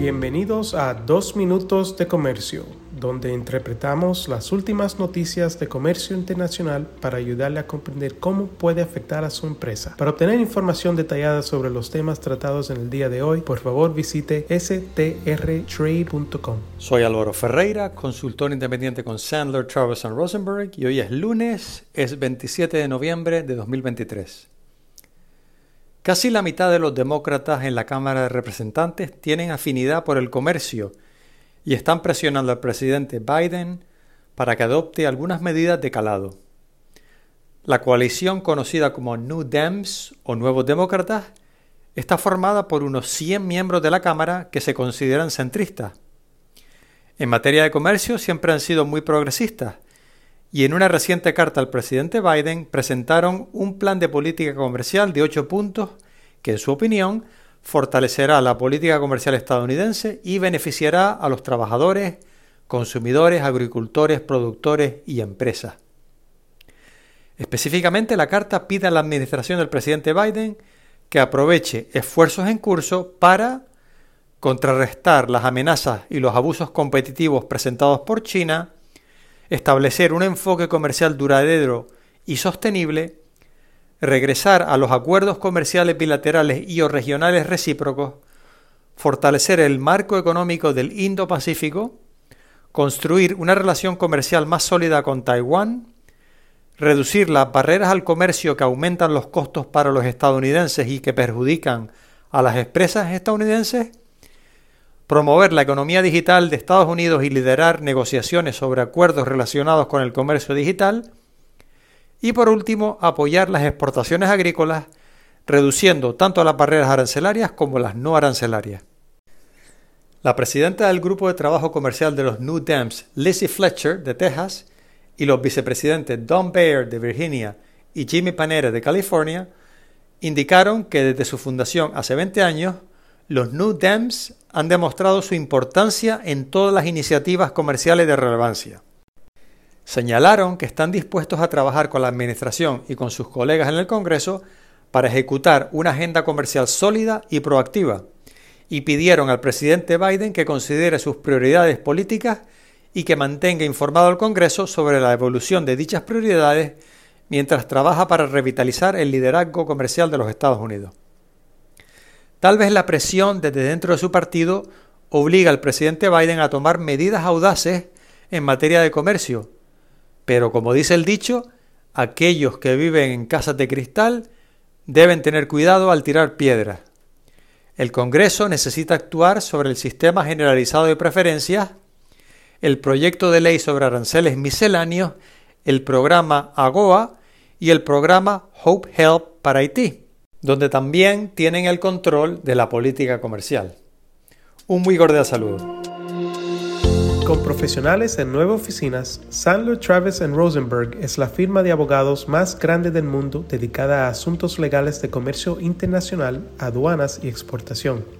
Bienvenidos a Dos Minutos de Comercio, donde interpretamos las últimas noticias de comercio internacional para ayudarle a comprender cómo puede afectar a su empresa. Para obtener información detallada sobre los temas tratados en el día de hoy, por favor visite strtrade.com. Soy Álvaro Ferreira, consultor independiente con Sandler, Travis Rosenberg y hoy es lunes, es 27 de noviembre de 2023. Casi la mitad de los demócratas en la Cámara de Representantes tienen afinidad por el comercio y están presionando al presidente Biden para que adopte algunas medidas de calado. La coalición conocida como New Dems o Nuevos Demócratas está formada por unos 100 miembros de la Cámara que se consideran centristas. En materia de comercio siempre han sido muy progresistas y en una reciente carta al presidente Biden presentaron un plan de política comercial de ocho puntos que, en su opinión, fortalecerá la política comercial estadounidense y beneficiará a los trabajadores, consumidores, agricultores, productores y empresas. Específicamente, la carta pide a la administración del presidente Biden que aproveche esfuerzos en curso para contrarrestar las amenazas y los abusos competitivos presentados por China, establecer un enfoque comercial duradero y sostenible, regresar a los acuerdos comerciales bilaterales y o regionales recíprocos, fortalecer el marco económico del Indo-Pacífico, construir una relación comercial más sólida con Taiwán, reducir las barreras al comercio que aumentan los costos para los estadounidenses y que perjudican a las empresas estadounidenses, promover la economía digital de Estados Unidos y liderar negociaciones sobre acuerdos relacionados con el comercio digital, y por último, apoyar las exportaciones agrícolas, reduciendo tanto las barreras arancelarias como las no arancelarias. La presidenta del Grupo de Trabajo Comercial de los New Dems, Lizzie Fletcher, de Texas, y los vicepresidentes Don Bayer, de Virginia, y Jimmy Panera, de California, indicaron que desde su fundación hace 20 años, los New Dems han demostrado su importancia en todas las iniciativas comerciales de relevancia. Señalaron que están dispuestos a trabajar con la Administración y con sus colegas en el Congreso para ejecutar una agenda comercial sólida y proactiva, y pidieron al presidente Biden que considere sus prioridades políticas y que mantenga informado al Congreso sobre la evolución de dichas prioridades mientras trabaja para revitalizar el liderazgo comercial de los Estados Unidos. Tal vez la presión desde dentro de su partido obliga al presidente Biden a tomar medidas audaces en materia de comercio, pero como dice el dicho, aquellos que viven en casas de cristal deben tener cuidado al tirar piedras. El Congreso necesita actuar sobre el sistema generalizado de preferencias, el proyecto de ley sobre aranceles misceláneos, el programa AGOA y el programa Hope Help para Haití donde también tienen el control de la política comercial. Un muy cordial saludo. Con profesionales en nueve oficinas, Sandler Travis Rosenberg es la firma de abogados más grande del mundo dedicada a asuntos legales de comercio internacional, aduanas y exportación.